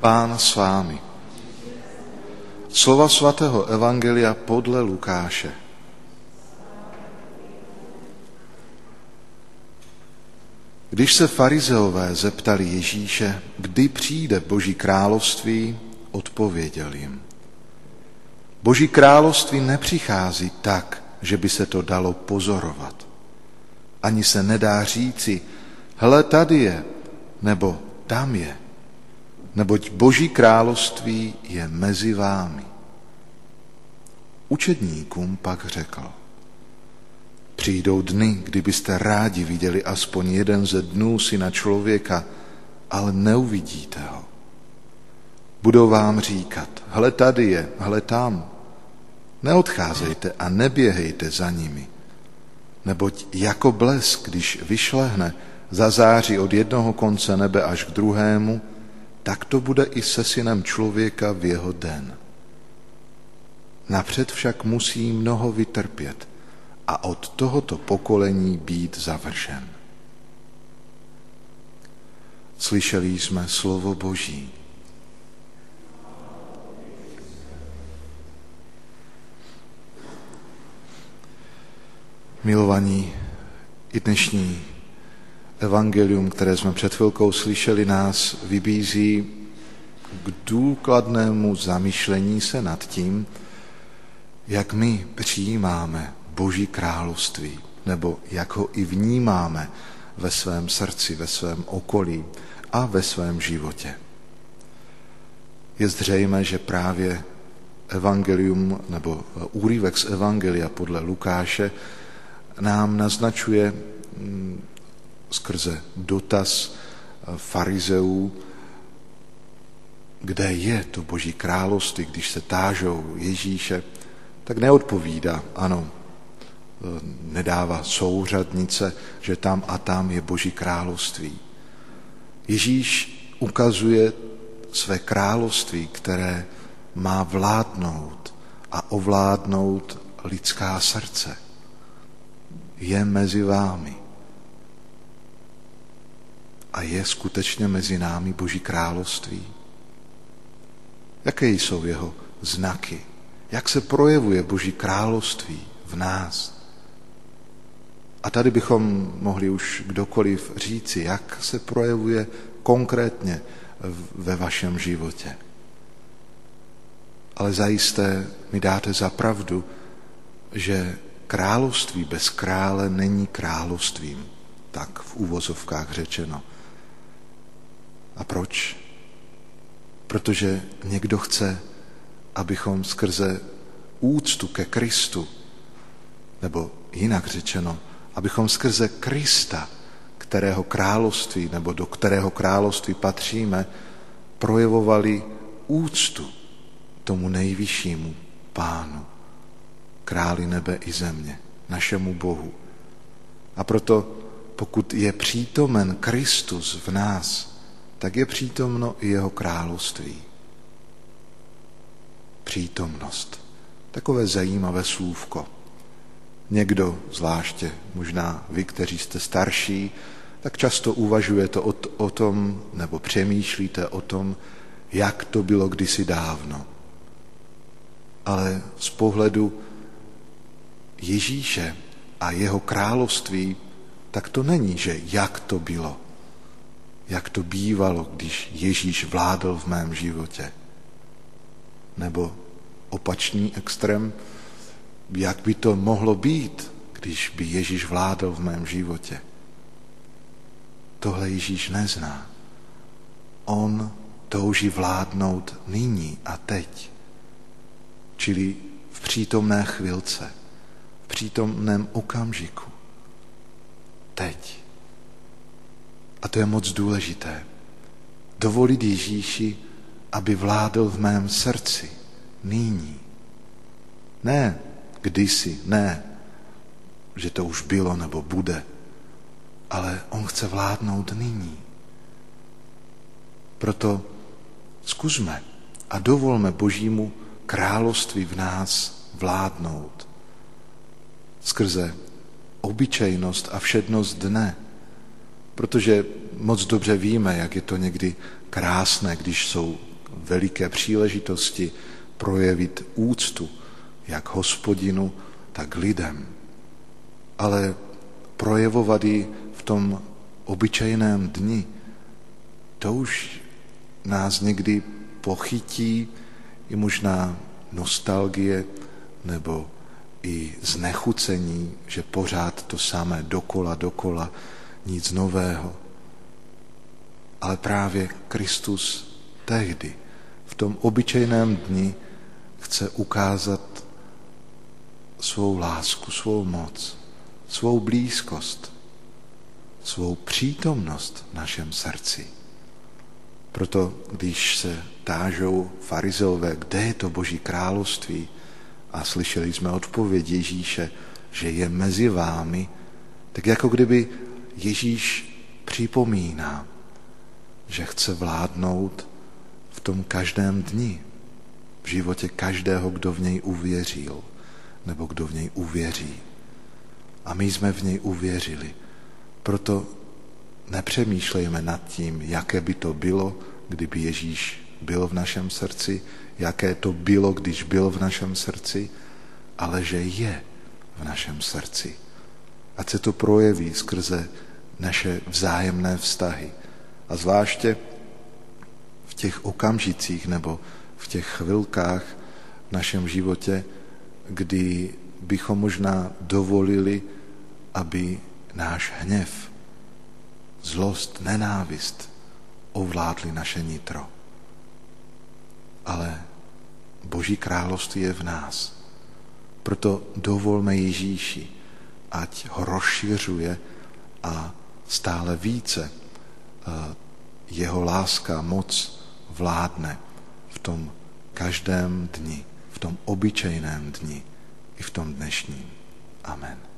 Pán s vámi. Slova svatého Evangelia podle Lukáše. Když se farizeové zeptali Ježíše, kdy přijde Boží království, odpověděl jim. Boží království nepřichází tak, že by se to dalo pozorovat. Ani se nedá říci, hele, tady je, nebo tam je neboť Boží království je mezi vámi. Učedníkům pak řekl, přijdou dny, kdybyste rádi viděli aspoň jeden ze dnů syna člověka, ale neuvidíte ho. Budou vám říkat, hle tady je, hle tam. Neodcházejte a neběhejte za nimi, neboť jako blesk, když vyšlehne, zazáří od jednoho konce nebe až k druhému, tak to bude i se synem člověka v jeho den. Napřed však musí mnoho vytrpět a od tohoto pokolení být završen. Slyšeli jsme slovo Boží. Milovaní, i dnešní evangelium, které jsme před chvilkou slyšeli, nás vybízí k důkladnému zamýšlení se nad tím, jak my přijímáme Boží království, nebo jak ho i vnímáme ve svém srdci, ve svém okolí a ve svém životě. Je zřejmé, že právě evangelium nebo úryvek z evangelia podle Lukáše nám naznačuje mm, skrze dotaz eh, farizeů, kde je to boží království, když se tážou Ježíše, tak neodpovídá, ano, eh, nedává souřadnice, že tam a tam je boží království. Ježíš ukazuje své království, které má vládnout a ovládnout lidská srdce. Je mezi vámi a je skutečně mezi námi Boží království? Jaké jsou jeho znaky? Jak se projevuje Boží království v nás? A tady bychom mohli už kdokoliv říci, jak se projevuje konkrétně ve vašem životě. Ale zajisté mi dáte za pravdu, že království bez krále není královstvím, tak v úvozovkách řečeno. A proč? Protože někdo chce, abychom skrze úctu ke Kristu, nebo jinak řečeno, abychom skrze Krista, kterého království nebo do kterého království patříme, projevovali úctu tomu nejvyššímu pánu, králi nebe i země, našemu Bohu. A proto, pokud je přítomen Kristus v nás, tak je přítomno i jeho království. Přítomnost. Takové zajímavé slůvko. Někdo, zvláště možná vy, kteří jste starší, tak často uvažujete o, o tom, nebo přemýšlíte o tom, jak to bylo kdysi dávno. Ale z pohledu Ježíše a jeho království, tak to není, že jak to bylo, jak to bývalo, když Ježíš vládl v mém životě. Nebo opačný extrém, jak by to mohlo být, když by Ježíš vládl v mém životě. Tohle Ježíš nezná. On touží vládnout nyní a teď. Čili v přítomné chvilce, v přítomném okamžiku. Teď. To je moc důležité. Dovolit Ježíši, aby vládl v mém srdci nyní. Ne kdysi, ne, že to už bylo nebo bude, ale on chce vládnout nyní. Proto zkusme a dovolme Božímu království v nás vládnout. Skrze obyčejnost a všednost dne, protože moc dobře víme, jak je to někdy krásné, když jsou veliké příležitosti projevit úctu jak hospodinu, tak lidem. Ale projevovat ji v tom obyčejném dni, to už nás někdy pochytí i možná nostalgie nebo i znechucení, že pořád to samé dokola, dokola, nic nového. Ale právě Kristus tehdy, v tom obyčejném dni, chce ukázat svou lásku, svou moc, svou blízkost, svou přítomnost v našem srdci. Proto, když se tážou farizové, kde je to Boží království, a slyšeli jsme odpověď Ježíše, že je mezi vámi, tak jako kdyby Ježíš připomíná, že chce vládnout v tom každém dni, v životě každého, kdo v něj uvěřil, nebo kdo v něj uvěří. A my jsme v něj uvěřili. Proto nepřemýšlejme nad tím, jaké by to bylo, kdyby Ježíš byl v našem srdci, jaké to bylo, když byl v našem srdci, ale že je v našem srdci. Ať se to projeví skrze naše vzájemné vztahy. A zvláště v těch okamžicích nebo v těch chvilkách v našem životě, kdy bychom možná dovolili, aby náš hněv, zlost, nenávist ovládli naše nitro. Ale Boží království je v nás. Proto dovolme Ježíši, ať ho rozšiřuje a stále více eh, jeho láska, moc vládne v tom každém dni, v tom obyčejném dni i v tom dnešním. Amen.